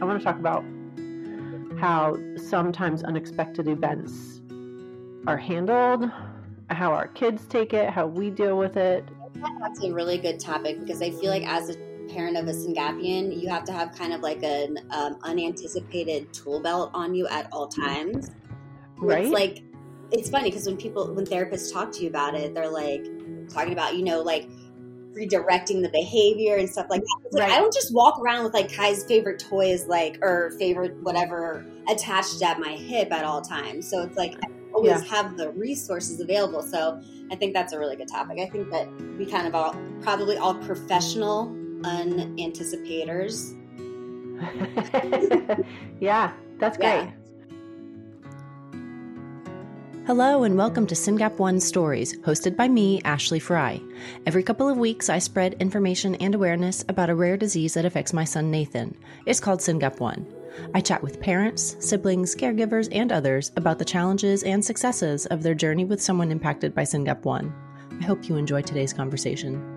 I want to talk about how sometimes unexpected events are handled, how our kids take it, how we deal with it. That's a really good topic because I feel like as a parent of a Syngapian, you have to have kind of like an um, unanticipated tool belt on you at all times. Right. It's like it's funny because when people when therapists talk to you about it, they're like talking about you know like redirecting the behavior and stuff like that. Like, right. I don't just walk around with like Kai's favorite toys, like or favorite whatever attached at my hip at all times. So it's like I always yeah. have the resources available. So I think that's a really good topic. I think that we kind of all probably all professional unanticipators. yeah, that's great. Yeah. Hello, and welcome to SYNGAP One Stories, hosted by me, Ashley Frye. Every couple of weeks, I spread information and awareness about a rare disease that affects my son Nathan. It's called SYNGAP One. I chat with parents, siblings, caregivers, and others about the challenges and successes of their journey with someone impacted by SYNGAP One. I hope you enjoy today's conversation.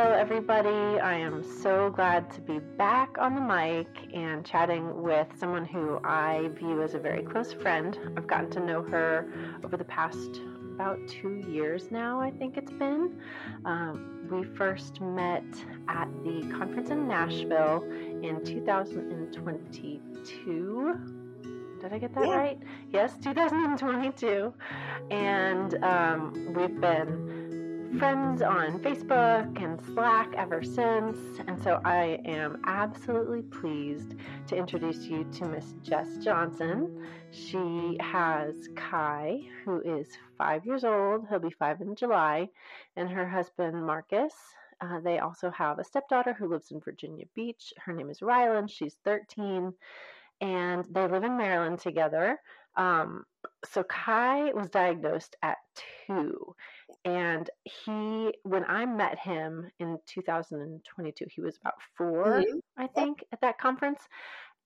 Hello, everybody. I am so glad to be back on the mic and chatting with someone who I view as a very close friend. I've gotten to know her over the past about two years now, I think it's been. Um, we first met at the conference in Nashville in 2022. Did I get that yeah. right? Yes, 2022. And um, we've been friends on Facebook and Slack ever since. And so I am absolutely pleased to introduce you to Miss Jess Johnson. She has Kai, who is five years old. He'll be five in July, and her husband, Marcus. Uh, they also have a stepdaughter who lives in Virginia Beach. Her name is Rylan. She's 13, and they live in Maryland together. Um, so Kai was diagnosed at two and he when i met him in 2022 he was about 4 mm-hmm. i think at that conference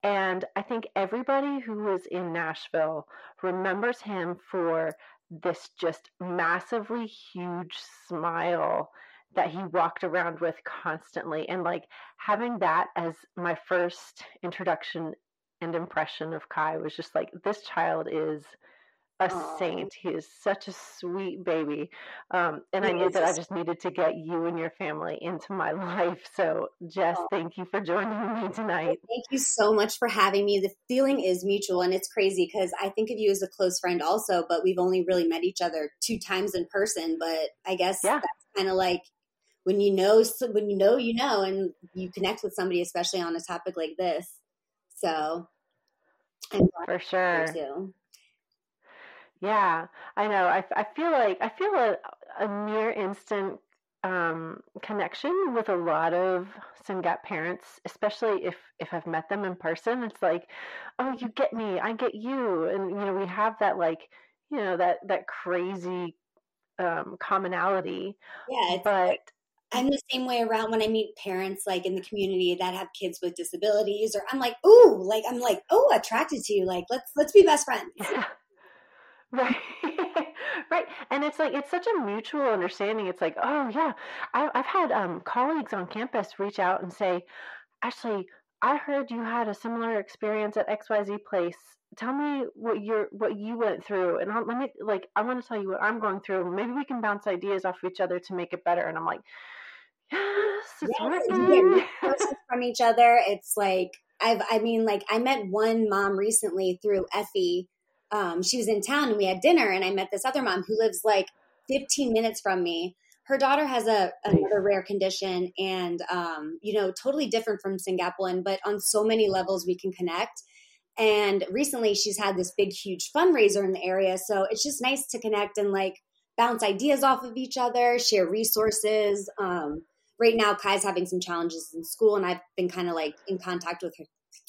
and i think everybody who was in nashville remembers him for this just massively huge smile that he walked around with constantly and like having that as my first introduction and impression of kai was just like this child is a Aww. saint. He is such a sweet baby. Um, and he I knew that I just needed to get you and your family into my life. So, Jess, Aww. thank you for joining me tonight. Thank you so much for having me. The feeling is mutual, and it's crazy because I think of you as a close friend also, but we've only really met each other two times in person. But I guess yeah. that's kind of like when you know when you know you know and you connect with somebody especially on a topic like this so for sure yeah, I know. I, I feel like I feel a, a near instant um, connection with a lot of SYNGAP parents, especially if if I've met them in person. It's like, oh, you get me, I get you, and you know we have that like you know that that crazy um, commonality. Yeah, but. I'm the same way around when I meet parents like in the community that have kids with disabilities, or I'm like, ooh, like I'm like, oh, attracted to you. Like let's let's be best friends. Yeah. Right. right. And it's like, it's such a mutual understanding. It's like, oh, yeah. I, I've had um, colleagues on campus reach out and say, actually, I heard you had a similar experience at XYZ place. Tell me what you're what you went through, and I'll, let me like I want to tell you what I'm going through. Maybe we can bounce ideas off of each other to make it better. And I'm like, yes, it's yes, working. from each other. It's like I've I mean like I met one mom recently through Effie um, she was in town and we had dinner and I met this other mom who lives like 15 minutes from me. Her daughter has a another rare condition and um, you know, totally different from Syngapolan, but on so many levels we can connect. And recently she's had this big, huge fundraiser in the area. So it's just nice to connect and like bounce ideas off of each other, share resources. Um, right now, Kai's having some challenges in school, and I've been kind of like in contact with her,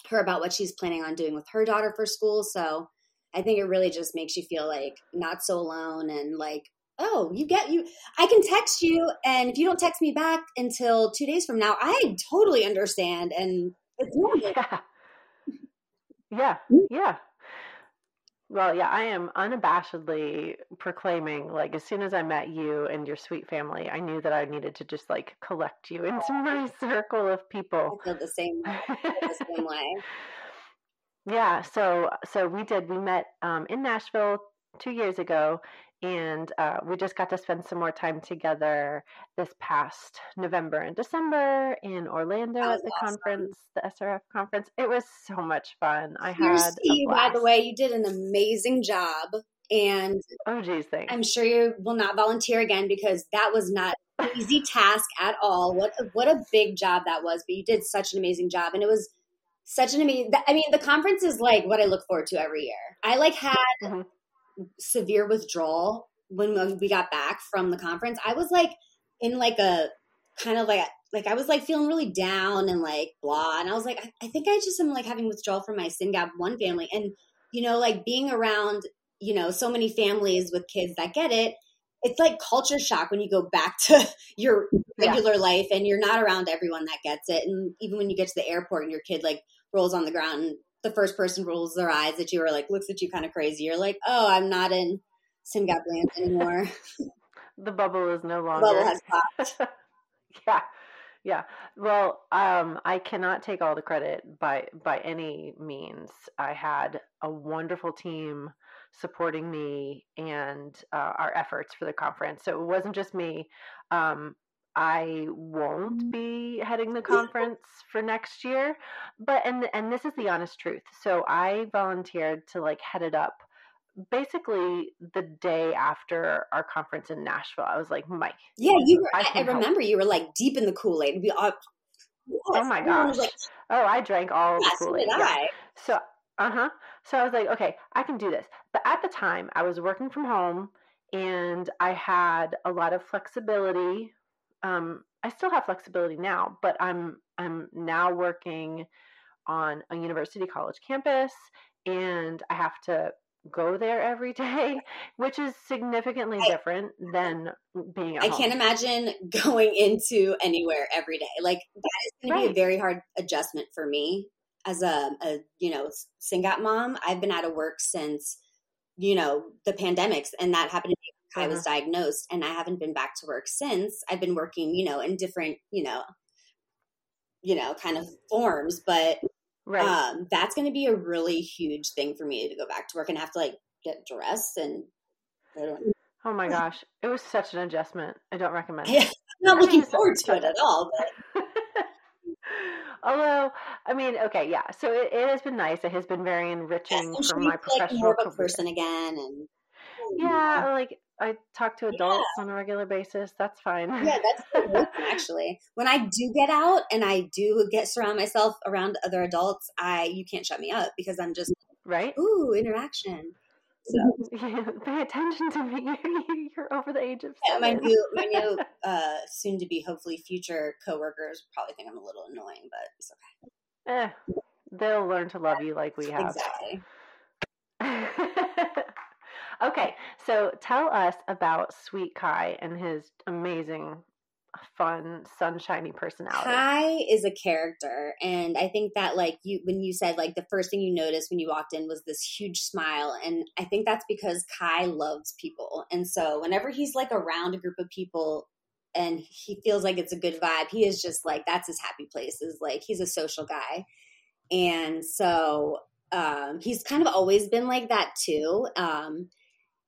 her about what she's planning on doing with her daughter for school. So I think it really just makes you feel like not so alone and like, oh, you get you. I can text you, and if you don't text me back until two days from now, I totally understand. And it's normal. Yeah. Yeah. Yeah. Well, yeah, I am unabashedly proclaiming, like, as soon as I met you and your sweet family, I knew that I needed to just, like, collect you into my circle of people. I feel the same, the same way. Yeah, so so we did. We met um, in Nashville two years ago, and uh, we just got to spend some more time together this past November and December in Orlando at the awesome. conference, the SRF conference. It was so much fun. I Here's had. Steve, by the way, you did an amazing job. And oh, geez, thanks. I'm sure you will not volunteer again because that was not an easy task at all. What a, what a big job that was! But you did such an amazing job, and it was such an amazing. I mean, the conference is like what I look forward to every year. I like had mm-hmm severe withdrawal when we got back from the conference. I was like in like a kind of like like I was like feeling really down and like blah. And I was like, I, I think I just am like having withdrawal from my SYNGAP one family. And you know, like being around, you know, so many families with kids that get it, it's like culture shock when you go back to your regular yeah. life and you're not around everyone that gets it. And even when you get to the airport and your kid like rolls on the ground and the first person rolls their eyes at you or like looks at you kind of crazy, you're like, oh, I'm not in SYNGAP land anymore. the bubble is no longer. The bubble has popped. yeah. Yeah. Well, um, I cannot take all the credit by by any means. I had a wonderful team supporting me and uh, our efforts for the conference. So it wasn't just me. Um, I won't be heading the conference for next year, but and and this is the honest truth. So I volunteered to like head it up basically the day after our conference in Nashville. I was like, Mike. Yeah, you were. I, I remember help. you were like deep in the Kool Aid. We all. Yes, oh my gosh! Like, oh, I drank all yes, the Kool Aid. Yeah. So, uh huh. So I was like, okay, I can do this. But at the time, I was working from home, and I had a lot of flexibility um, I still have flexibility now, but I'm I'm now working on a university college campus, and I have to go there every day, which is significantly I, different than being. I home. can't imagine going into anywhere every day. Like that is going right. to be a very hard adjustment for me as a, a you know SYNGAP mom. I've been out of work since you know the pandemics, and that happened to me I was uh-huh. diagnosed and I haven't been back to work since. I've been working, you know, in different, you know, you know, kind of forms, but right. um, that's going to be a really huge thing for me to go back to work and have to like get dressed and. Oh my gosh, it was such an adjustment. I don't recommend. Yeah, I'm not looking forward to it at all. But. Although, I mean, okay, yeah. So it, it, has been nice. It has been very enriching for my professional like more of a person again, and yeah, mm. like I talk to adults yeah. on a regular basis. That's fine. Yeah, that's actually. When I do get out and I do get surround myself around other adults, I you can't shut me up because I'm just right. Ooh, interaction. So yeah, pay attention to me. You're over the age of yeah, my new my new uh, soon to be hopefully future coworkers probably think I'm a little annoying, but it's okay. Eh, they'll learn to love you like we have. Exactly. Okay, so tell us about Sweet Kai and his amazing, fun, sunshiny personality. Kai is a character, and I think that like you when you said like the first thing you noticed when you walked in was this huge smile, and I think that's because Kai loves people, and so whenever he's like around a group of people. And he feels like it's a good vibe. He is just like that's his happy place. Is like he's a social guy, and so um, he's kind of always been like that too. Um,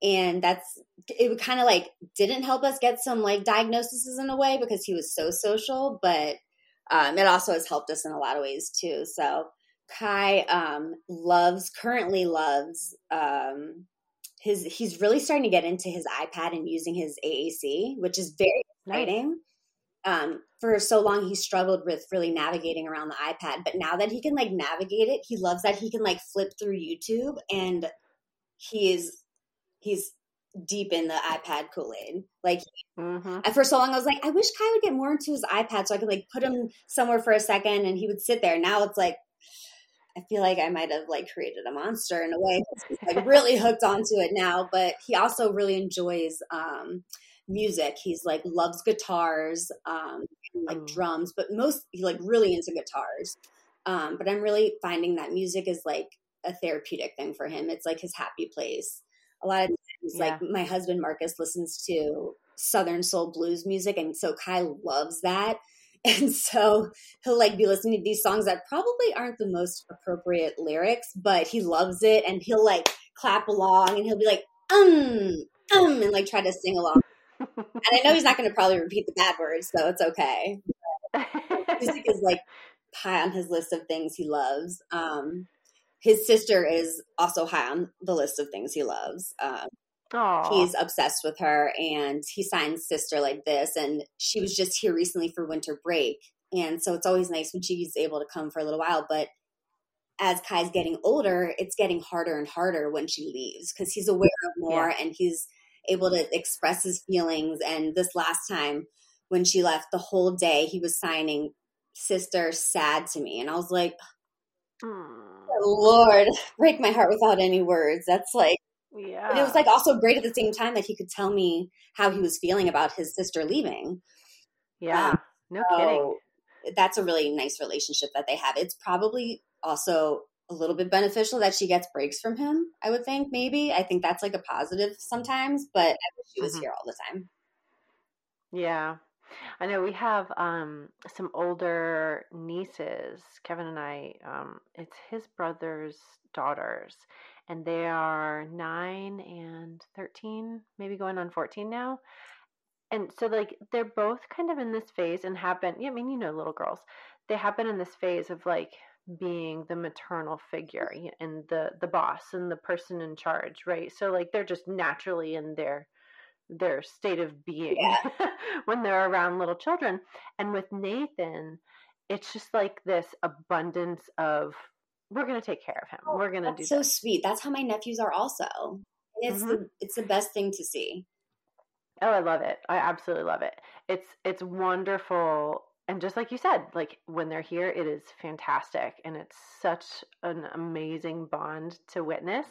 and that's it kind of like didn't help us get some like diagnoses in a way because he was so social but um, it also has helped us in a lot of ways too. So kai um, loves currently loves um, his he's really starting to get into his ipad and using his aac which is very exciting. Um, for so long he struggled with really navigating around the ipad but now that he can like navigate it he loves that he can like flip through youtube and he is he's deep in the iPad Kool Aid. Like mm-hmm. for so long, I was like, I wish Kai would get more into his iPad so I could like put him somewhere for a second and he would sit there. Now it's like I feel like I might have like created a monster in a way. He's like really hooked onto it now, but he also really enjoys um, music. He's like loves guitars, um, and, like mm. drums, but most he like really into guitars. Um, but I'm really finding that music is like a therapeutic thing for him. It's like his happy place. A lot of times, yeah. like my husband Marcus listens to Southern soul blues music, and so Kai loves that. And so he'll like be listening to these songs that probably aren't the most appropriate lyrics, but he loves it and he'll like clap along and he'll be like, um, um, and like try to sing along. and I know he's not going to probably repeat the bad words, so it's okay. music is like high on his list of things he loves. Um, his sister is also high on the list of things he loves. Um, he's obsessed with her and he signs sister like this and she was just here recently for winter break and so it's always nice when she's able to come for a little while but as kai's getting older it's getting harder and harder when she leaves because he's aware of more yeah. and he's able to express his feelings and this last time when she left the whole day he was signing sister sad to me and i was like lord break my heart without any words that's like yeah. But it was like also great at the same time that he could tell me how he was feeling about his sister leaving. Yeah. Um, no so kidding. That's a really nice relationship that they have. It's probably also a little bit beneficial that she gets breaks from him, I would think, maybe. I think that's like a positive sometimes, but I wish she was mm-hmm. here all the time. Yeah. I know we have um, some older nieces. Kevin and I, um, it's his brother's daughters, and they are nine and 13, maybe going on 14 now. And so, like, they're both kind of in this phase and have been, yeah, I mean, you know, little girls, they have been in this phase of like being the maternal figure and the, the boss and the person in charge, right? So, like, they're just naturally in their, their state of being yeah. when they're around little children. And with Nathan, it's just like this abundance of we're going to take care of him. Oh, we're going to do so this. sweet. That's how my nephews are also. It's mm-hmm. the it's the best thing to see. Oh, I love it. I absolutely love it. It's it's wonderful and just like you said, like when they're here it is fantastic and it's such an amazing bond to witness.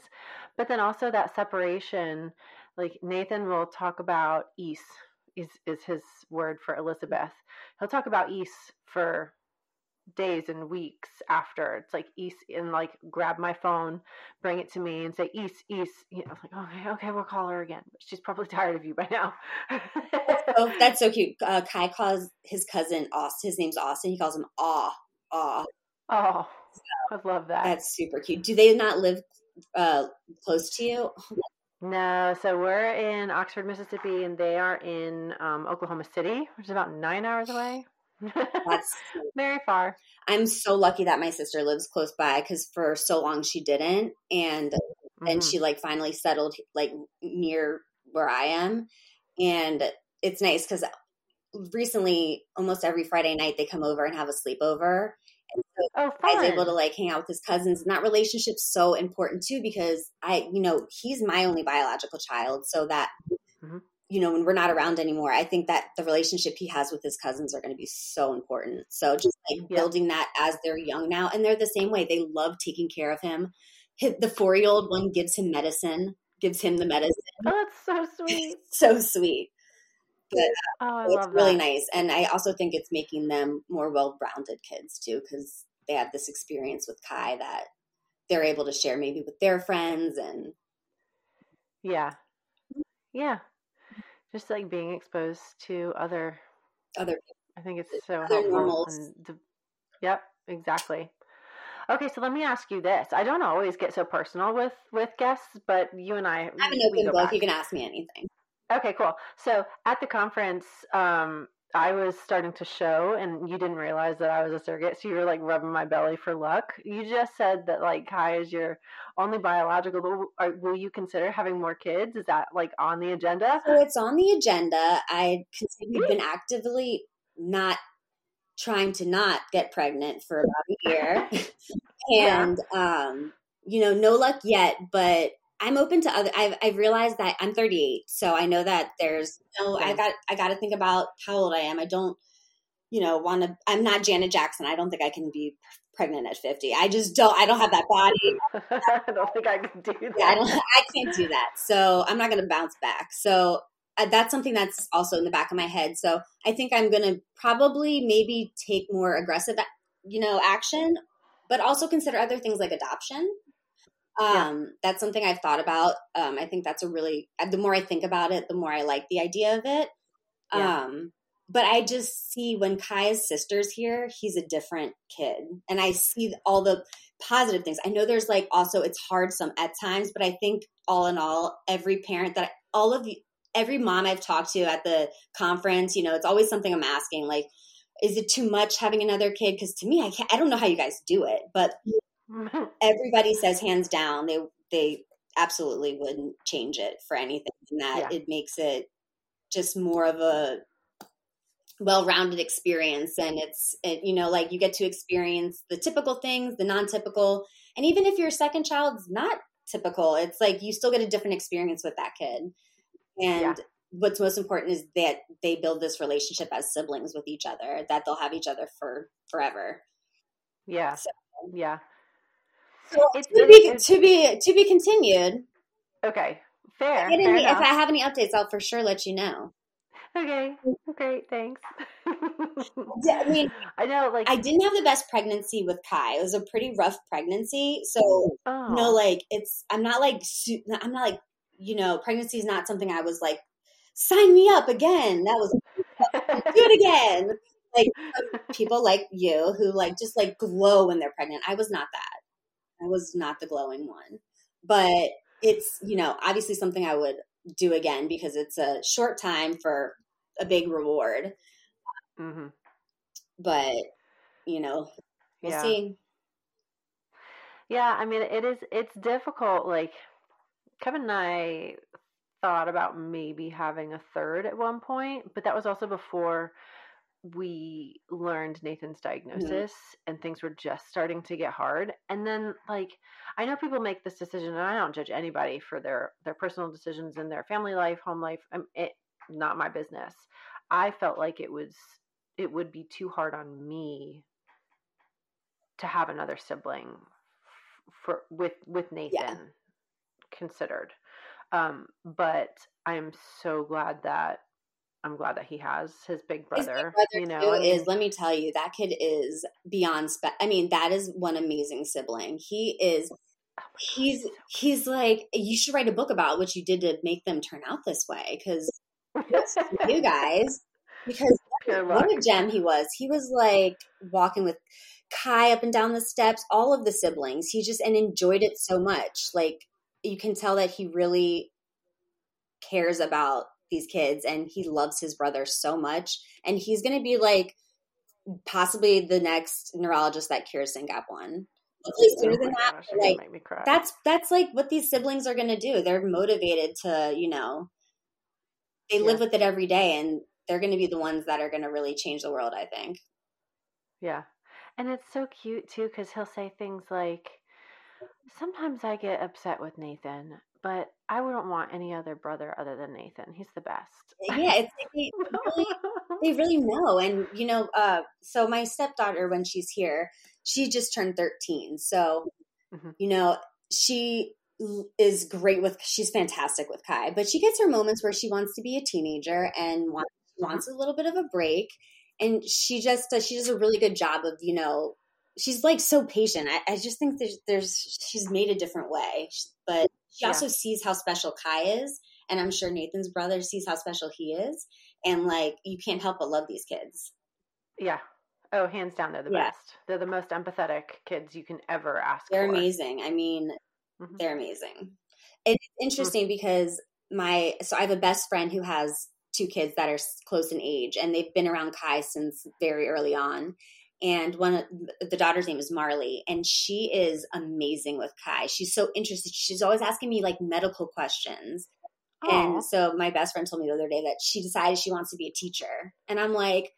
But then also that separation like Nathan will talk about East is is his word for Elizabeth. He'll talk about East for days and weeks after. It's like East and like grab my phone, bring it to me, and say East, East. You know, like okay, okay, we'll call her again. She's probably tired of you by now. oh, that's so cute. Uh, Kai calls his cousin Austin. His name's Austin. He calls him Aw, Aw. Oh, so, I love that. That's super cute. Do they not live uh, close to you? No, so we're in Oxford, Mississippi, and they are in um, Oklahoma City, which is about nine hours away. That's very far. I'm so lucky that my sister lives close by because for so long she didn't, and mm-hmm. then she like finally settled like near where I am, and it's nice because recently almost every Friday night they come over and have a sleepover. And so oh, I was able to like hang out with his cousins, and that relationship's so important too because I, you know, he's my only biological child, so that mm-hmm you know, when we're not around anymore, I think that the relationship he has with his cousins are going to be so important. So just like yeah. building that as they're young now, and they're the same way. They love taking care of him. The four year old one gives him medicine, gives him the medicine. Oh, that's so sweet. so sweet. But uh, oh, it's really that. nice. And I also think it's making them more well rounded kids too, because they have this experience with Kai that they're able to share maybe with their friends and yeah. Yeah, just like being exposed to other other i think it's so other helpful the, yep exactly okay so let me ask you this i don't always get so personal with with guests but you and i i'm an open book you can ask me anything okay cool so at the conference um I was starting to show and you didn't realize that I was a surrogate, so you were like rubbing my belly for luck. You just said that like Kai is your only biological. But will you consider having more kids? Is that like on the agenda? So it's on the agenda. I we've been actively not trying to not get pregnant for about a year, and yeah. um, you know, no luck yet. But I'm open to other. I've I've realized that I'm 38, so I know that there's no. I got I got to think about how old I am. I don't, you know, want to. I'm not Janet Jackson. I don't think I can be pregnant at 50. I just don't. I don't have that body. I don't think I can do that. Yeah, I don't. I can't do that. So I'm not going to bounce back. So uh, that's something that's also in the back of my head. So I think I'm going to probably maybe take more aggressive, you know, action, but also consider other things like adoption Um, yeah. That's something I've thought about. Um, I think that's a really, the more I think about it, the more I like the idea of it. Yeah. Um, but I just see when Kai's sister's here, he's a different kid. And I see all the positive things. I know there's like also, it's hard some at times, but I think all in all, every parent that all of you, every mom I've talked to at the conference, you know, it's always something I'm asking like, is it too much having another kid? Because to me, I can't, I don't know how you guys do it, but everybody says hands down they they absolutely wouldn't change it for anything, and that yeah. it makes it just more of a well-rounded experience and it's it, you know like you get to experience the typical things the non-typical and even if your second child's not typical it's like you still get a different experience with that kid and yeah. what's most important is that they build this relationship as siblings with each other that they'll have each other for forever yeah so, yeah so it's, to be it's, to be to be continued. Okay fair, fair any, if i have any updates i'll for sure let you know. Okay great thanks. I mean i know like i didn't have the best pregnancy with kai. It was a pretty rough pregnancy so oh. you know like it's i'm not like i'm not like you know pregnancy is not something i was like sign me up again. That was do it again. Like people like you who like just like glow when they're pregnant. I was not that i was not the glowing one but it's you know obviously something i would do again because it's a short time for a big reward. Mm-hmm. But you know, we'll yeah. see. Yeah, I mean, it is. It's difficult. Like Kevin and I thought about maybe having a third at one point, but that was also before we learned Nathan's mm-hmm. diagnosis mm-hmm. and things were just starting to get hard. And then like I know people make this decision and I don't judge anybody for their their personal decisions in their family life, home life. I'm it not my business. I felt like it was it would be too hard on me to have another sibling for with with Nathan yeah. considered. Um, but I'm so glad that I'm glad that he has his big brother. His big brother you know, I mean, is let me tell you that kid is beyond. Spe- I mean, that is one amazing sibling. He is. Oh he's he's like you should write a book about what you did to make them turn out this way because you guys because what a gem he was. He was like walking with Kai up and down the steps, all of the siblings. He just and enjoyed it so much. Like you can tell that he really cares about these kids and he loves his brother so much and he's going to be like possibly the next neurologist that cures SYNGAP1 hopefully oh sooner than that gosh, like that's that's like what these siblings are going to do. They're motivated to you know they yeah. live with it every day and they're going to be the ones that are going to really change the world i think. Yeah. And it's so cute too because he'll say things like sometimes i get upset with nathan but I wouldn't want any other brother other than Nathan. He's the best. Yeah, it's they really, they really know. And you know, uh, so my stepdaughter, when she's here, she just turned thirteen. So, mm-hmm. you know, she is great with. She's fantastic with Kai, but she gets her moments where she wants to be a teenager and wants mm-hmm. wants a little bit of a break. And she just does, she does a really good job of you know she's like so patient. I, I just think there's there's she's made a different way, but she also sees how special Kai is, and I'm sure Nathan's brother sees how special he is, and like you can't help but love these kids. Yeah. Oh, hands down, they're the yeah. best. They're the most empathetic kids you can ever ask. They're for. amazing. I mean, mm-hmm. they're amazing. It's mm-hmm. interesting mm-hmm. because my so I have a best friend who has two kids that are close in age, and they've been around Kai since very early on and one of the daughter's name is Marley, and she is amazing with Kai. She's so interested. She's always asking me like medical questions. Aww. And so my best friend told me the other day that she decided she wants to be a teacher, and I'm like,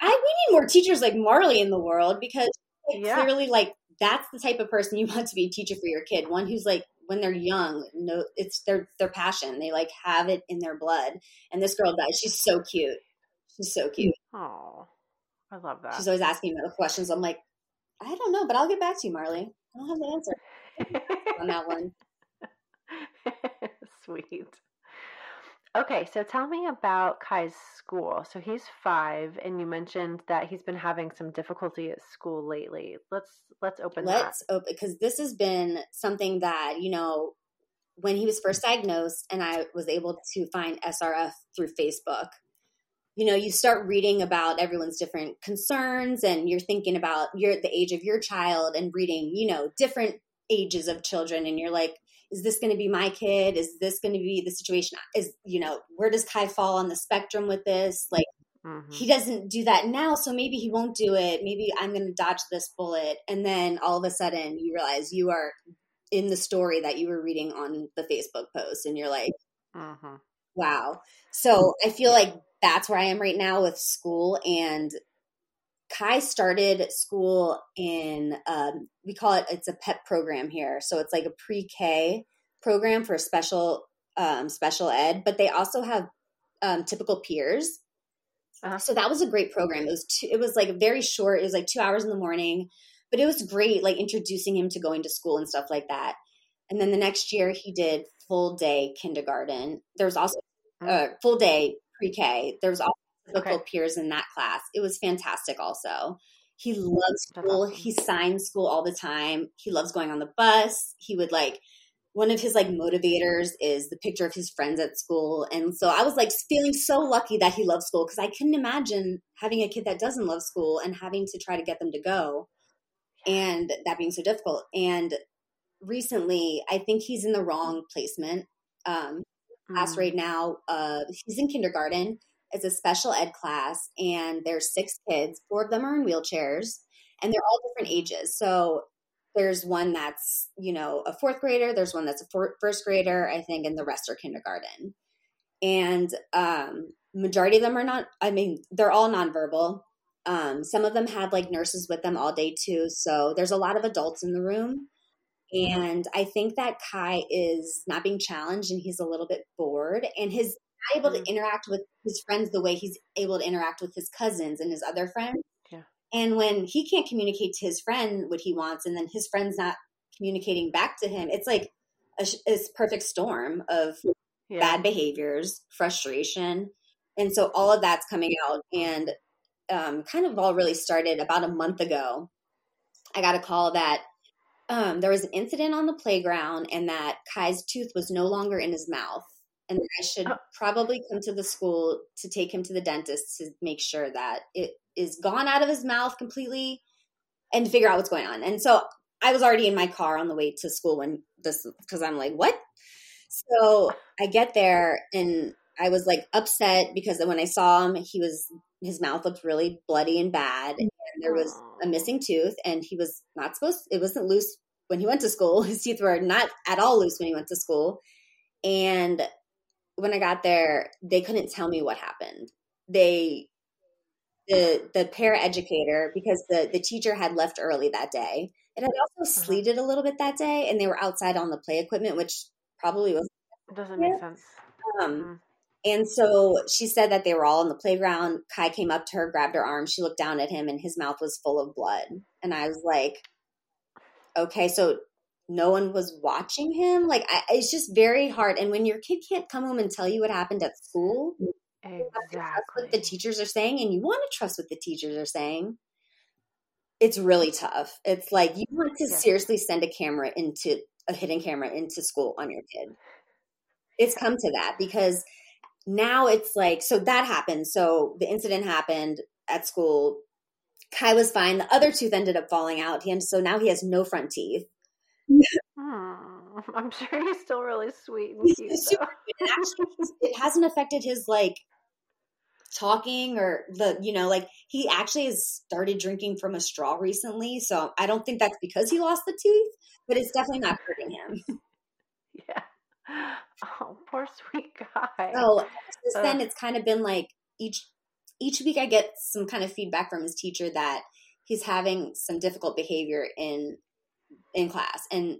I we need more teachers like Marley in the world because like, yeah. clearly like that's the type of person you want to be a teacher for your kid. One who's like when they're young, no, it's their their passion. They like have it in their blood. And this girl does. She's so cute. She's so cute. Oh. I love that. She's always asking me questions. I'm like, I don't know, but I'll get back to you, Marley. I don't have the answer on that one. Sweet. Okay, so tell me about Kai's school. So he's five, and you mentioned that he's been having some difficulty at school lately. Let's let's open Let's that. open because this has been something that you know when he was first diagnosed, and I was able to find SRF through Facebook. You know, you start reading about everyone's different concerns, and you're thinking about your the age of your child, and reading you know different ages of children, and you're like, is this going to be my kid? Is this going to be the situation? Is, you know, where does Kai fall on the spectrum with this? Like, mm-hmm. he doesn't do that now, so maybe he won't do it. Maybe I'm going to dodge this bullet. And then all of a sudden you realize you are in the story that you were reading on the Facebook post, and you're like, mm-hmm. wow. So I feel like that's where I am right now with school and Kai started school in um, we call it it's a PEP program here, so it's like a pre-K program for special um, special ed, but they also have um, typical peers. Uh-huh. So that was a great program. It was two, it was like very short. It was like two hours in the morning, but it was great, like introducing him to going to school and stuff like that. And then the next year he did full day kindergarten. There was also a uh, full day pre-K. There was also local okay. peers in that class. It was fantastic also. He loves school. Awesome. He signs school all the time. He loves going on the bus. He would like one of his like motivators is the picture of his friends at school. And so I was like feeling so lucky that he loves school because I couldn't imagine having a kid that doesn't love school and having to try to get them to go and that being so difficult. And recently, I think he's in the wrong placement. Um. Class right now, uh, he's in kindergarten it's a special ed class, and there's six kids. Four of them are in wheelchairs, and they're all different ages. So there's one that's you know a fourth grader. There's one that's a four, first grader, I think, and the rest are kindergarten. And um, majority of them are not. I mean, they're all nonverbal. Um, some of them had like nurses with them all day too. So there's a lot of adults in the room. And I think that Kai is not being challenged and he's a little bit bored. And he's not able to mm. interact with his friends the way he's able to interact with his cousins and his other friends. Yeah. And when he can't communicate to his friend what he wants, and then his friend's not communicating back to him, it's like a, a perfect storm of yeah. bad behaviors, frustration. And so all of that's coming out. And um, kind of all really started about a month ago. I got a call that um, there was an incident on the playground and that Kai's tooth was no longer in his mouth and I should oh. probably come to the school to take him to the dentist to make sure that it is gone out of his mouth completely and figure out what's going on. And so I was already in my car on the way to school when this because I'm like, what? So I get there and I was like upset because when I saw him, he was his mouth looked really bloody and bad, and there was a missing tooth, and he was not supposed. It wasn't loose when he went to school. His teeth were not at all loose when he went to school, and when I got there, they couldn't tell me what happened. They the the paraeducator because the the teacher had left early that day. It had also uh-huh. sleeted a little bit that day, and they were outside on the play equipment, which probably was it doesn't make sense. Um, mm-hmm. And so she said that they were all on the playground. Kai came up to her, grabbed her arm. She looked down at him, and his mouth was full of blood. And I was like, "Okay, so no one was watching him. Like I, it's just very hard. And when your kid can't come home and tell you what happened at school, exactly what the teachers are saying, and you want to trust what the teachers are saying. It's really tough. It's like you want to yeah. seriously send a camera into a hidden camera into school on your kid. It's come to that because now it's like so that happened. So the incident happened at school. Kai was fine. The other tooth ended up falling out. He so now he has no front teeth Hmm. I'm sure he's still really sweet and cute. actually, it hasn't affected his like talking or the you know like he actually has started drinking from a straw recently so i don't think that's because he lost the tooth but it's definitely not hurting him yeah oh poor sweet guy oh since then it's kind of been like each each week i get some kind of feedback from his teacher that he's having some difficult behavior in in class. And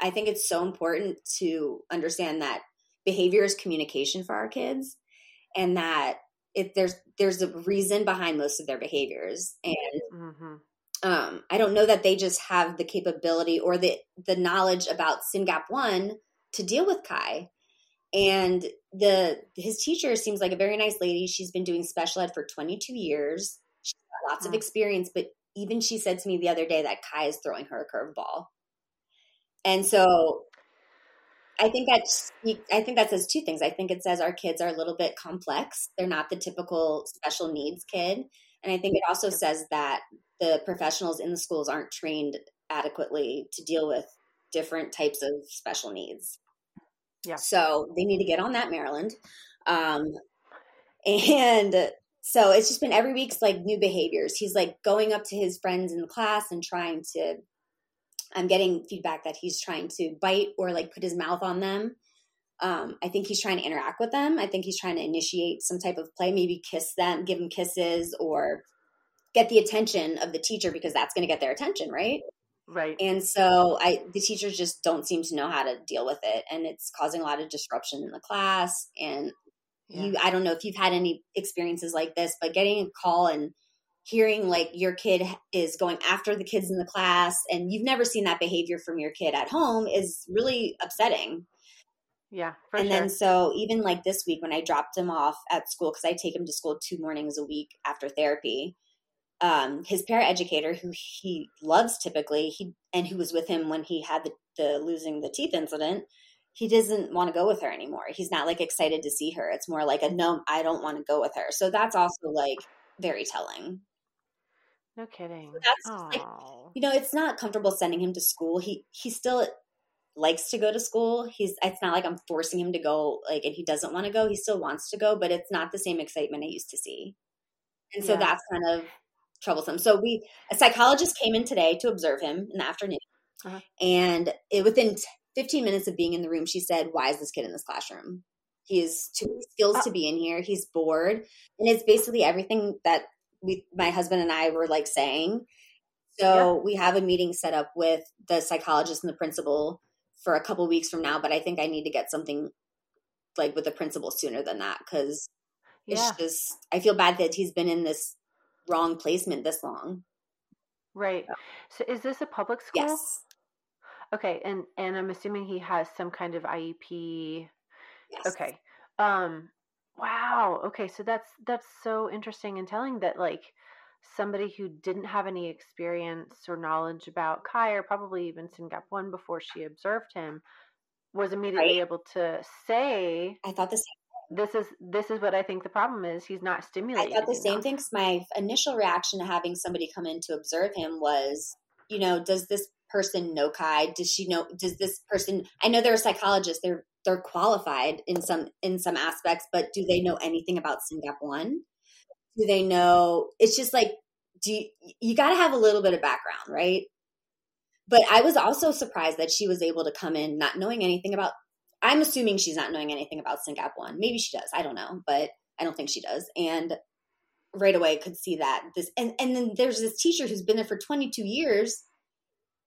I think it's so important to understand that behavior is communication for our kids and that if there's there's a reason behind most of their behaviors and mm-hmm. um, i don't know that they just have the capability or the the knowledge about SYNGAP1 to deal with kai and the his teacher seems like a very nice lady. She's been doing special ed for 22 years. She's got lots of experience, but even she said to me the other day that Kai is throwing her a curveball. And so I think that's I think that says two things. I think it says our kids are a little bit complex. They're not the typical special needs kid. And I think it also says that the professionals in the schools aren't trained adequately to deal with different types of special needs. Yeah. So they need to get on that, Maryland. Um, and so it's just been every week's like new behaviors. He's like going up to his friends in the class and trying to I'm getting feedback that he's trying to bite or like put his mouth on them. Um, I think he's trying to interact with them. I think he's trying to initiate some type of play, maybe kiss them, give them kisses, or get the attention of the teacher because that's going to get their attention, right? Right. And so I the teachers just don't seem to know how to deal with it and it's causing a lot of disruption in the class and yeah. you I don't know if you've had any experiences like this, but getting a call and hearing like your kid is going after the kids in the class and you've never seen that behavior from your kid at home is really upsetting. Yeah. and sure. then so even like this week when I dropped him off at school because I take him to school two mornings a week after therapy. Um, his paraeducator, who he loves typically, he and who was with him when he had the, the losing the teeth incident, he doesn't want to go with her anymore. He's not like excited to see her. It's more like a no, I don't want to go with her. So that's also like very telling. No kidding. So that's like, you know, it's not comfortable sending him to school. He he still likes to go to school. He's it's not like I'm forcing him to go like and he doesn't want to go. He still wants to go, but it's not the same excitement I used to see. And so yeah. that's kind of troublesome. So we a psychologist came in today to observe him in the afternoon. Uh-huh. And it, within 15 minutes of being in the room, she said, "Why is this kid in this classroom? He has too many skills uh to be in here. He's bored." And it's basically everything that we my husband and I were like saying. So yeah. we have a meeting set up with the psychologist and the principal for a couple weeks from now, but I think I need to get something like with the principal sooner than that because yeah. it's just I feel bad that he's been in this wrong placement this long. Right. So is this a public school? Yes. Okay, and and I'm assuming he has some kind of IEP. Yes. Okay. Um Wow. Okay, so that's that's so interesting and telling that like somebody who didn't have any experience or knowledge about Kai or probably even SYNGAP one before she observed him was immediately right. able to say I thought the same this is this is what I think the problem is. He's not stimulating. I thought the same thing. My initial reaction to having somebody come in to observe him was, you know, does this person know Kai? Does she know? Does this person? I know they're a psychologist. They're they're qualified in some in some aspects, but do they know anything about SYNGAP one? Do they know? It's just like do you, you got to have a little bit of background, right? But I was also surprised that she was able to come in not knowing anything about. I'm assuming she's not knowing anything about SYNGAP one. Maybe she does. I don't know, but I don't think she does. And right away could see that this and and then there's this teacher who's been there for 22 years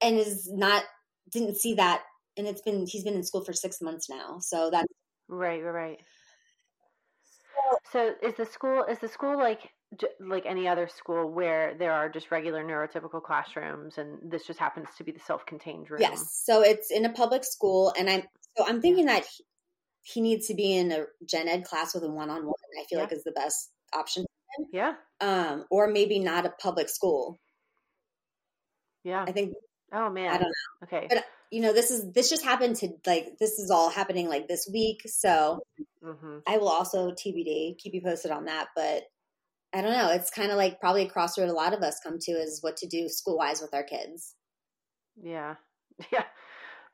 and is not didn't see that and it's been he's been in school for six months now so that's right right so, so is the school is the school like like any other school where there are just regular neurotypical classrooms and this just happens to be the self-contained room yes so it's in a public school and i'm so i'm thinking that he, he needs to be in a gen ed class with a one-on-one i feel yeah. like is the best option yeah um or maybe not a public school yeah i think Oh man. I don't know. Okay. But you know, this is this just happened to like this is all happening like this week. So mm-hmm. I will also TBD keep you posted on that. But I don't know. It's kind of like probably a crossroad a lot of us come to is what to do school wise with our kids. Yeah. Yeah.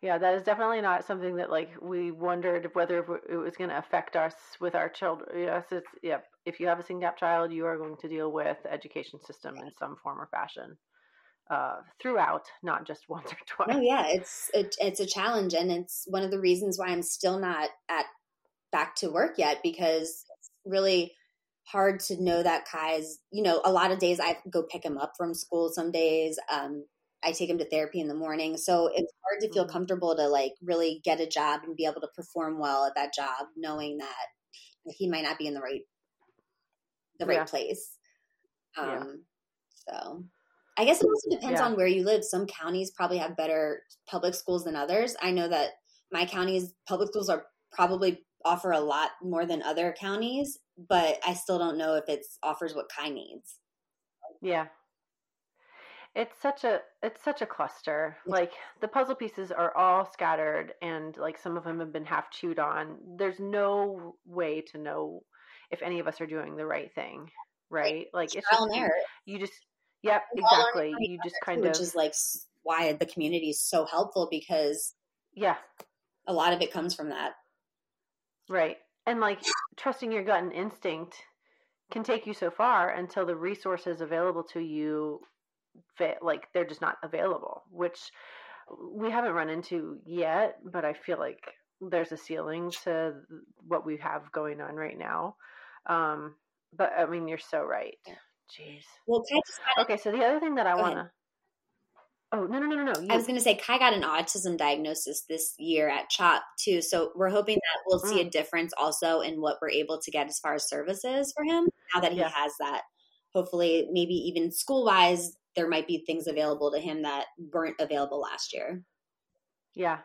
Yeah, that is definitely not something that like we wondered whether it was going to affect us with our children. Yes, it's yeah. If you have a SYNGAP child, you are going to deal with the education system in some form or fashion uh, throughout, not just once or twice. Oh yeah, it's it, it's a challenge, and it's one of the reasons why I'm still not at back to work yet because it's really hard to know that Kai's. You know, a lot of days I go pick him up from school. Some days um, I take him to therapy in the morning, so it's hard to feel mm-hmm. comfortable to like really get a job and be able to perform well at that job, knowing that he might not be in the right the right yeah. place. Um, yeah. So I guess it also depends yeah. on where you live. Some counties probably have better public schools than others. I know that my county's public schools are probably offer a lot more than other counties, but I still don't know if it's offers what Kai needs. Yeah. It's such a it's such a cluster. Like the puzzle pieces are all scattered and like some of them have been half chewed on. There's no way to know if any of us are doing the right thing, right? Like it's Trial just and error. you just yep, We're exactly. You just kind too, of which is like why the community is so helpful because yeah, a lot of it comes from that. right. And like trusting your gut and instinct can take you so far until the resources available to you like they're just not available which we haven't run into yet but i feel like there's a ceiling to what we have going on right now um but i mean you're so right jeez Well, Kai just got okay so the other thing that i want to oh no no no no no you, I was going to say Kai got an autism diagnosis this year at CHOP too, so we're hoping that we'll see Mm. a difference also in what we're able to get as far as services for him now that he Yeah. has that. Hopefully, maybe even school wise, there might be things available to him that weren't available last year. Yeah.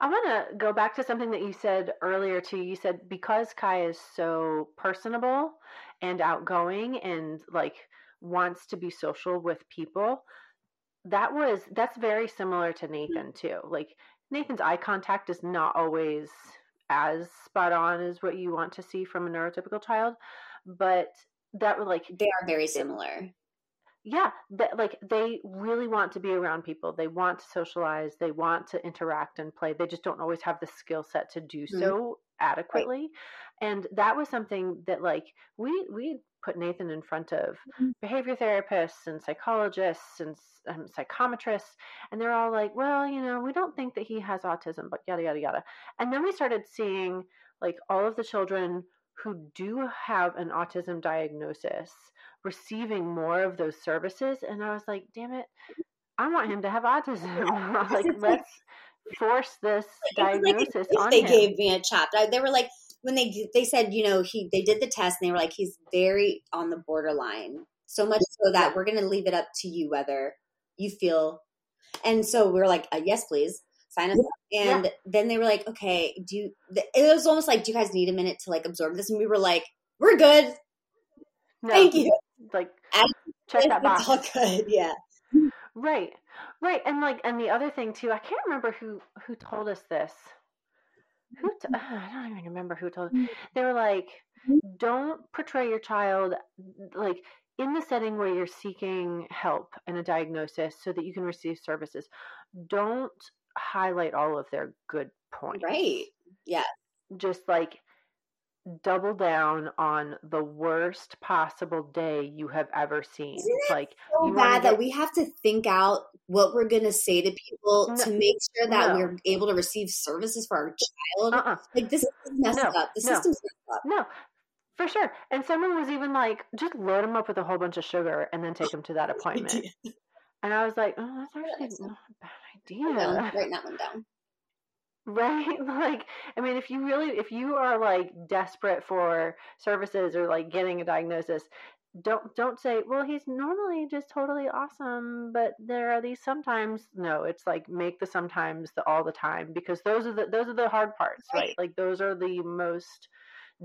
I want to go back to something that you said earlier too. You said because Kai is so personable and outgoing and like wants to be social with people, that was that's very similar to Nathan mm-hmm. too. Like Nathan's eye contact is not always as spot on as what you want to see from a neurotypical child, but that would like They are very similar. Yeah that like they really want to be around people. They want to socialize. They want to interact and play. They just don't always have the skill set to do Mhm. so adequately. And that was something that like we we put nathan in front of Mhm. behavior therapists and psychologists and um, psychometrists and they're all like well you know we don't think that he has autism but yada yada yada. And then we started seeing like all of the children who do have an autism diagnosis receiving more of those services and i was like damn it i want him to have autism. Like let's force this like diagnosis gift on they him. gave me a CHOP. They were like when they they said you know he they did the test and they were like he's very on the borderline. So much so that we're going to leave it up to you whether you feel and so we were like uh, yes please sign us up. And then they were like okay do you it was almost like do you guys need a minute to like absorb this? And we were like we're good. No, thank you like And check that box all good yeah Right, right, and like, and the other thing too, I can't remember who who told us this. Who t- I don't even remember who told. They were like, don't portray your child like in the setting where you're seeking help and a diagnosis so that you can receive services. Don't highlight all of their good points. right yeah Just like double down on the worst possible day you have ever seen. Like so bad that we have to think out what we're going to say to people No, to make sure that no. we're able to receive services for our child. uh-uh. Like this is messed No, up. The system's messed up. No, for sure. And someone was even like, just load him up with a whole bunch of sugar and then take him to that appointment. And I was like, oh, that's actually not a bad idea. writing that one down. Right? Like, I mean, if you really, if you are like desperate for services or like getting a diagnosis, don't don't say, well, he's normally just totally awesome, but there are these sometimes. No, it's like make the sometimes the all the time because those are the those are the hard parts, Right. right? Like those are the most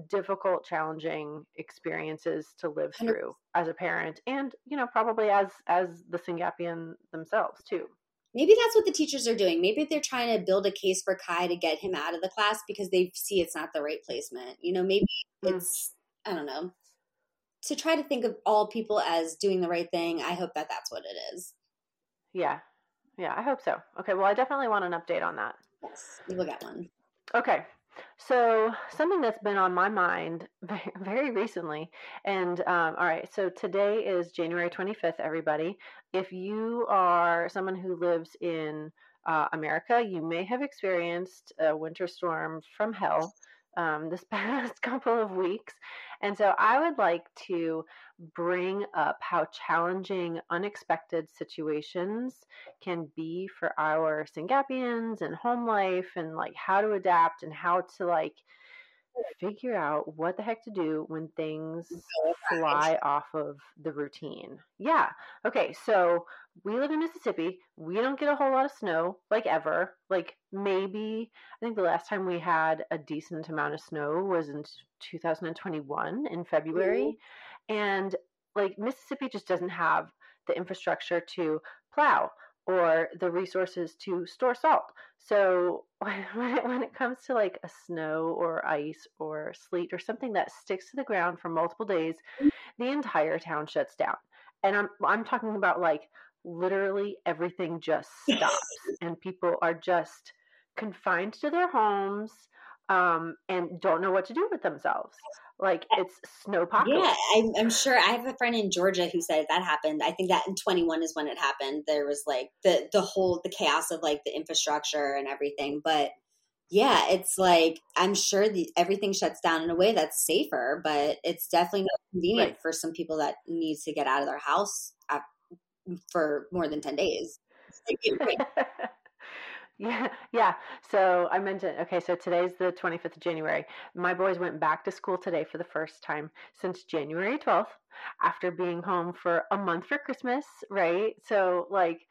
difficult, challenging experiences to live through as a parent, and you know probably as as the Syngapian themselves too. Maybe that's what the teachers are doing. Maybe they're trying to build a case for Kai to get him out of the class because they see it's not the right placement. You know, maybe Mm. it's I don't know. To try to think of all people as doing the right thing, I hope that that's what it is. Yeah, yeah, I hope so. Okay, well, I definitely want an update on that. Yes, we will get one. Okay. So something that's been on my mind very, recently, and um, all right. So today is January 25th. Everybody, if you are someone who lives in uh, America, you may have experienced a winter storm from hell um, this past couple of weeks, and so I would like to bring up how challenging unexpected situations can be for our Syngapians and home life and like how to adapt and how to like figure out what the heck to do when things fly off of the routine. Yeah. Okay. So we live in Mississippi. We don't get a whole lot of snow, like ever. Like maybe, I think the last time we had a decent amount of snow was in 2021 in February. Mm-hmm. And like Mississippi just doesn't have the infrastructure to plow or the resources to store salt. So when it, when it comes to like a snow or ice or sleet or something that sticks to the ground for multiple days, the entire town shuts down. And I'm I'm talking about like literally everything just stops and people are just confined to their homes um, and don't know what to do with themselves. Like it's snow pockets. Yeah, I'm, I'm, sure. I have a friend in Georgia who said that happened. I think that in 21 is when it happened. There was like the the whole the chaos of like the infrastructure and everything. But yeah, it's like I'm sure the, everything shuts down in a way that's safer, but it's definitely not convenient right. for some people that need to get out of their house uh, for more than 10 days. Yeah, yeah. So I mentioned, okay, so today's the 25th of January. My boys went back to school today for the first time since January 12th after being home for a month for Christmas, right? So, like,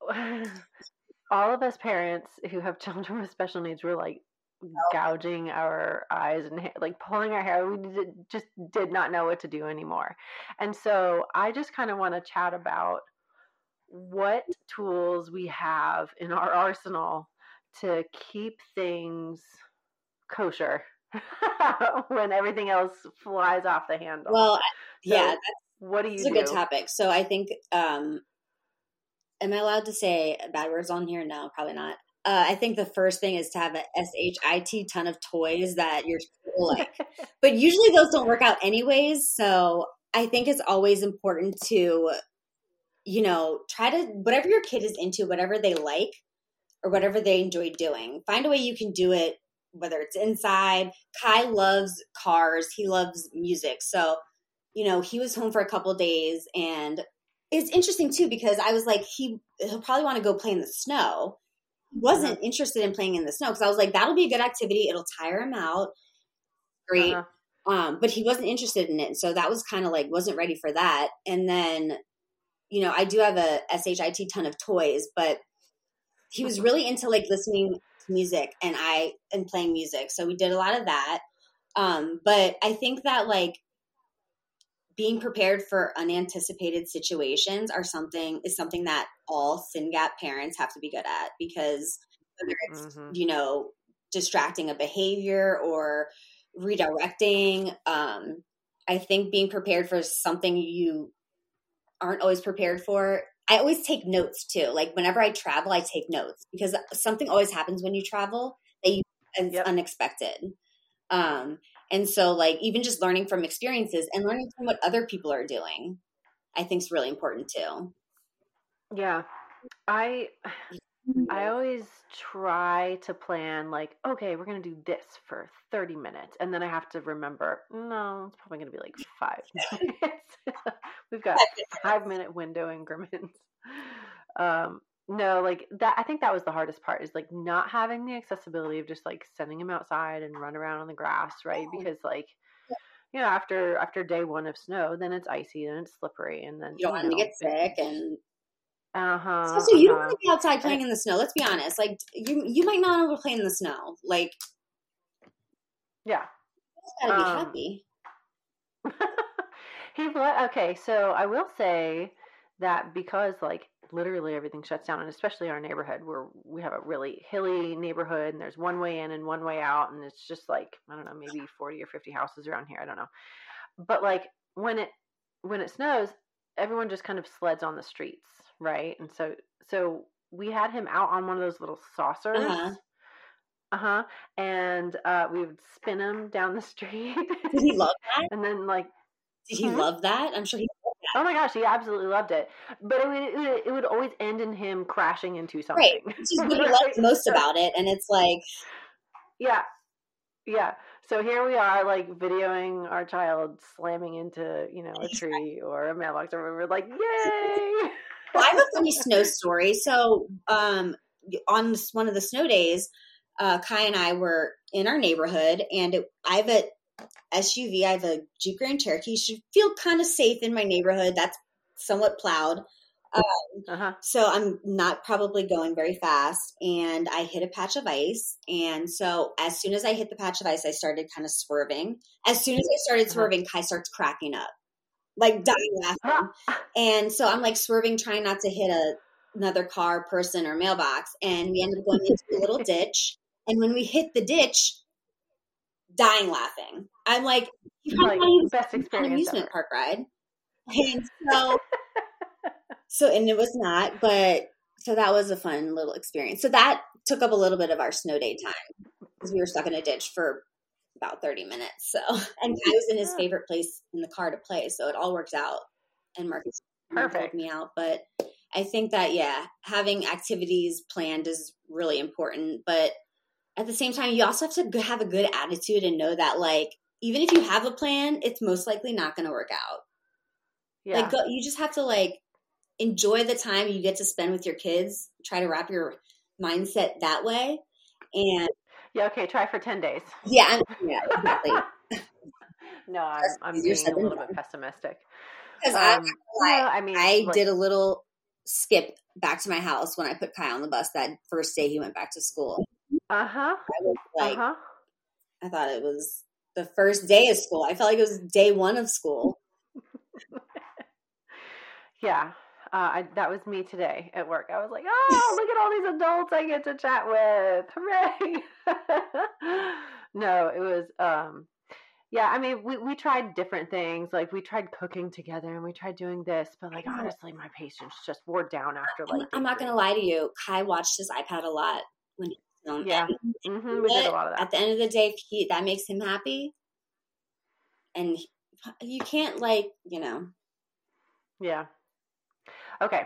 all of us parents who have children with special needs were like gouging our eyes and hair, like pulling our hair. We did, just did not know what to do anymore. And so I just kind of want to chat about what tools we have in our arsenal to keep things kosher when everything else flies off the handle. Well, so yeah, what do you? It's a good topic. So I think, um, am I allowed to say bad words on here? No, probably not. Uh, I think the first thing is to have a shit ton of toys that you're like, but usually those don't work out anyways. So I think it's always important to you know, try to, whatever your kid is into, whatever they like or whatever they enjoy doing, find a way you can do it, whether it's inside. Kai loves cars, he loves music. So, you know, he was home for a couple days and it's interesting too because I was like, he, he'll probably want to go play in the snow. He wasn't interested in playing in the snow because I was like, that'll be a good activity. It'll tire him out. Great. Uh-huh. Um, but he wasn't interested in it. So that was kind of like, wasn't ready for that. And then you know, I do have a SHIT ton of toys, but he was really into like listening to music and I and playing music. So we did a lot of that. Um, but I think that like being prepared for unanticipated situations are something is something that all SYNGAP parents have to be good at because whether it's mm-hmm. you know distracting a behavior or redirecting um, i think being prepared for something you aren't always prepared for. I always take notes too. Like whenever I travel, I take notes because something always happens when you travel that you yep. unexpected. Um, and so like even just learning from experiences and learning from what other people are doing, I think is really important too. Yeah. I I always try to plan like, okay, we're gonna do this for 30 minutes. And then I have to remember, no, it's probably gonna be like five minutes. We've got five minute window increments. Um, no, like that I think that was the hardest part is like not having the accessibility of just like sending him outside and run around on the grass, right? Because like you know, after after day one of snow, then it's icy and it's slippery, and then you don't want to get sick and uh huh. So, you don't want to be outside playing in the snow. Let's be honest. Like you, you might not want to play in the snow. Like, yeah, gotta be um, happy. he okay. So I will say that because like literally everything shuts down, and especially our neighborhood where we have a really hilly neighborhood, and there's one way in and one way out, and it's just like I don't know, maybe forty or fifty houses around here. I don't know, but like when it when it snows, everyone just kind of sleds on the streets right? And so so we had him out on one of those little saucers. Uh-huh. Uh-huh. And uh, we would spin him down the street. Did he love that? and then like Did he hmm? love that? I'm sure he Oh my gosh, he absolutely loved it. But it would, it would, always end in him crashing into something. Right. Which is what he loves most about it. And it's like Yeah. Yeah. So here we are, like videoing our child slamming into, you know, a tree or a mailbox, or we're like, "Yay!" Well, I have a funny snow story. So, um, on one of the snow days, uh, Kai and I were in our neighborhood, and it, I have a SUV. I have a Jeep Grand Cherokee. Should feel kind of safe in my neighborhood. That's somewhat plowed. Um, uh-huh. So I'm not probably going very fast, and I hit a patch of ice. And so as soon as I hit the patch of ice, I started kind of swerving. As soon as I started uh-huh. swerving, uh-huh. Kai starts cracking up, like dying laughing. And so I'm like swerving, trying not to hit a another car, person, or mailbox. And we ended up going into a little ditch. And when we hit the ditch, dying laughing. I'm like, you like best experience an amusement ever. park ride. And so so, and it was not, but so that was a fun little experience. So that took up a little bit of our snow day time because we were stuck in a ditch for about 30 minutes. So, and I was in his favorite place in the car to play. So it all worked out. And Marcus helped me out. But I think that, yeah, having activities planned is really important. But at the same time, you also have to have a good attitude and know that, like, even if you have a plan, it's most likely not going to work out. Yeah. Like, go, you just have to, like, enjoy the time you get to spend with your kids. Try to wrap your mindset that way. And yeah, okay, try for 10 days. Yeah, I'm, yeah, exactly. no, I'm, I'm being a little bit pessimistic. Because um, I, I mean, I like, did a little skip back to my house when I put Kai on the bus that first day he went back to school. Uh huh. Like, uh-huh. I thought it was the first day of school. I felt like it was day one of school. yeah, uh, I, that was me today at work. I was like, oh, look at all these adults I get to chat with. Hooray. no, it was, um, yeah, I mean, we, we tried different things. Like we tried cooking together and we tried doing this, but like honestly, my patience just wore down after like. I'm not going to lie to you. Kai watched his iPad a lot when he was Yeah. Mm-hmm. We did a lot of that. At the end of the day, he, that makes him happy. And he, you can't like, you know. Yeah. Okay,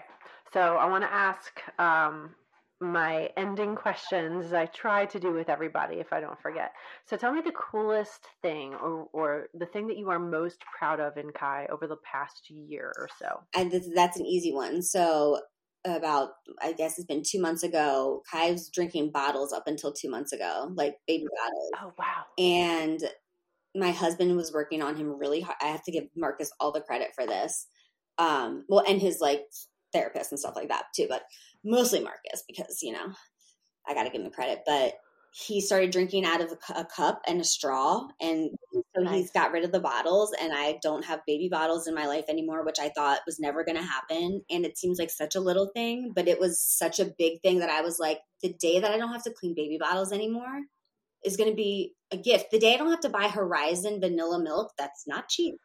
so I want to ask um, my ending questions. as I try to do with everybody if I don't forget. So tell me the coolest thing or, or the thing that you are most proud of in Kai over the past year or so. And that's an easy one. So about I guess it's been two months ago. Kai was drinking bottles up until two months ago, like baby bottles. Oh wow! And my husband was working on him really hard. I have to give Marcus all the credit for this um well and his like therapist and stuff like that too but mostly marcus because you know i gotta give him the credit but he started drinking out of a, a cup and a straw and so nice. he's got rid of the bottles and i don't have baby bottles in my life anymore which i thought was never going to happen and it seems like such a little thing but it was such a big thing that i was like the day that i don't have to clean baby bottles anymore is going to be a gift the day i don't have to buy horizon vanilla milk that's not cheap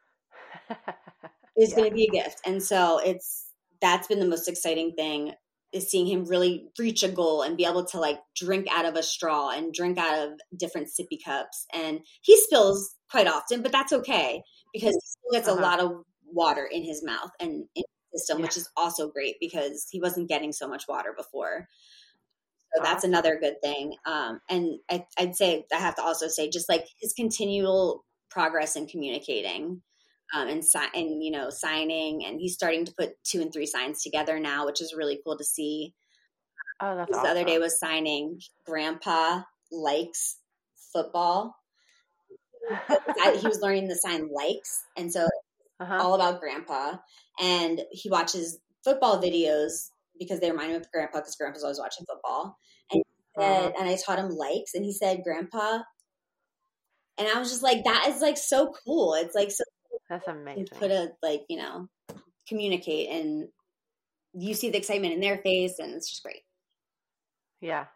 is yeah. going to be a gift. And so it's that's been the most exciting thing is seeing him really reach a goal and be able to like drink out of a straw and drink out of different sippy cups. And he spills quite often, but that's okay because he still gets uh-huh. a lot of water in his mouth and in his system, yeah. which is also great because he wasn't getting so much water before. So that's another good thing. Um, and I, I'd say I have to also say just like his continual progress in communicating um, and si- and you know signing and he's starting to put two and three signs together now which is really cool to see oh that's awesome. the other day was signing grandpa likes football he was learning the sign likes and so uh-huh. all about grandpa and he watches football videos because they remind him of grandpa because grandpa's always watching football and uh-huh. and I taught him likes and he said grandpa and I was just like that is like so cool it's like so that's amazing. put a like you know communicate, and you see the excitement in their face, and it's just great. Yeah.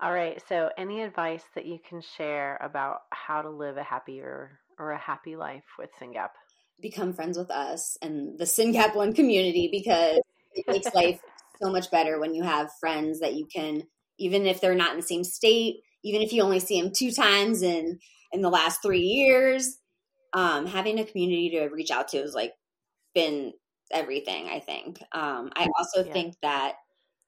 All right. So, any advice that you can share about how to live a happier or a happy life with SYNGAP? Become friends with us and the SYNGAP One community because it makes life so much better when you have friends that you can, even if they're not in the same state, even if you only see them two times in in the last three years, um, having a community to reach out to has like been everything. I think. Um, I also yeah. think that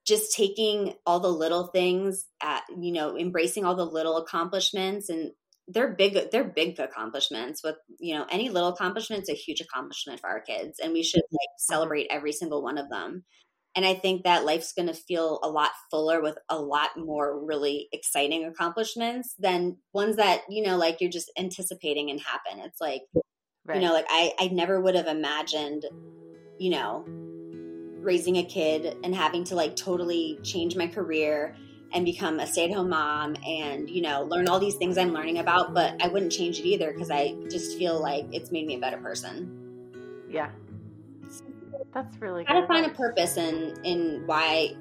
just taking all the little things at you know embracing all the little accomplishments and they're big they're big accomplishments with you know any little accomplishment is a huge accomplishment for our kids and we should like mm-hmm. celebrate every single one of them and I think that life's going to feel a lot fuller with a lot more really exciting accomplishments than ones that, you know, like you're just anticipating and happen. It's like, right. you know, like I, I never would have imagined, you know, raising a kid and having to like totally change my career and become a stay-at-home mom and you know learn all these things i'm learning about but i wouldn't change it either because i just feel like it's made me a better person yeah that's really got to find a purpose in in why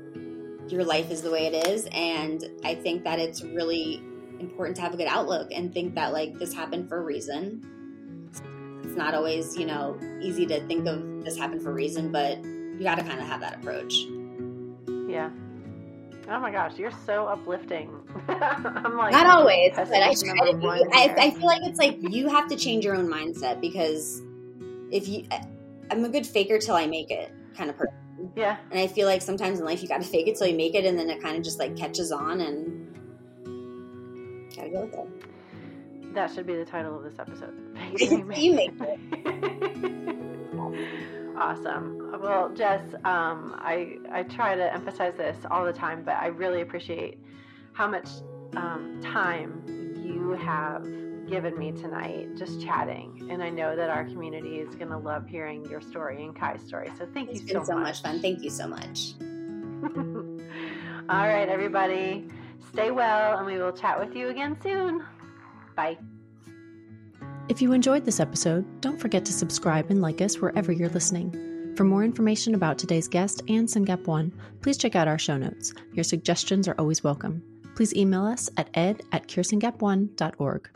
your life is the way it is, and I think that it's really important to have a good outlook and think that like this happened for a reason. It's not always you know easy to think of this happened for a reason, but you got to kind of have that approach. Yeah. Oh my gosh, you're so uplifting. I'm like not always, but I try to be. I, I feel like it's like you have to change your own mindset because if you I'm a good faker till I make it kind of person. Yeah. And I feel like sometimes in life you got to fake it till you make it, and then it kind of just like catches on, and gotta go with it. That should be the title of this episode. you make it. awesome. Well, Jess, um, I I try to emphasize this all the time, but I really appreciate how much um, time you have given me tonight just chatting. And I know that our community is going to love hearing your story and Kai's story. So thank it's you so much. so much fun. Thank you so much. All right, everybody. Stay well, and we will chat with you again soon. Bye. If you enjoyed this episode, don't forget to subscribe and like us wherever you're listening. For more information about today's guest and SYNGAP One, please check out our show notes. Your suggestions are always welcome. Please email us at ed at curesyngap1.org.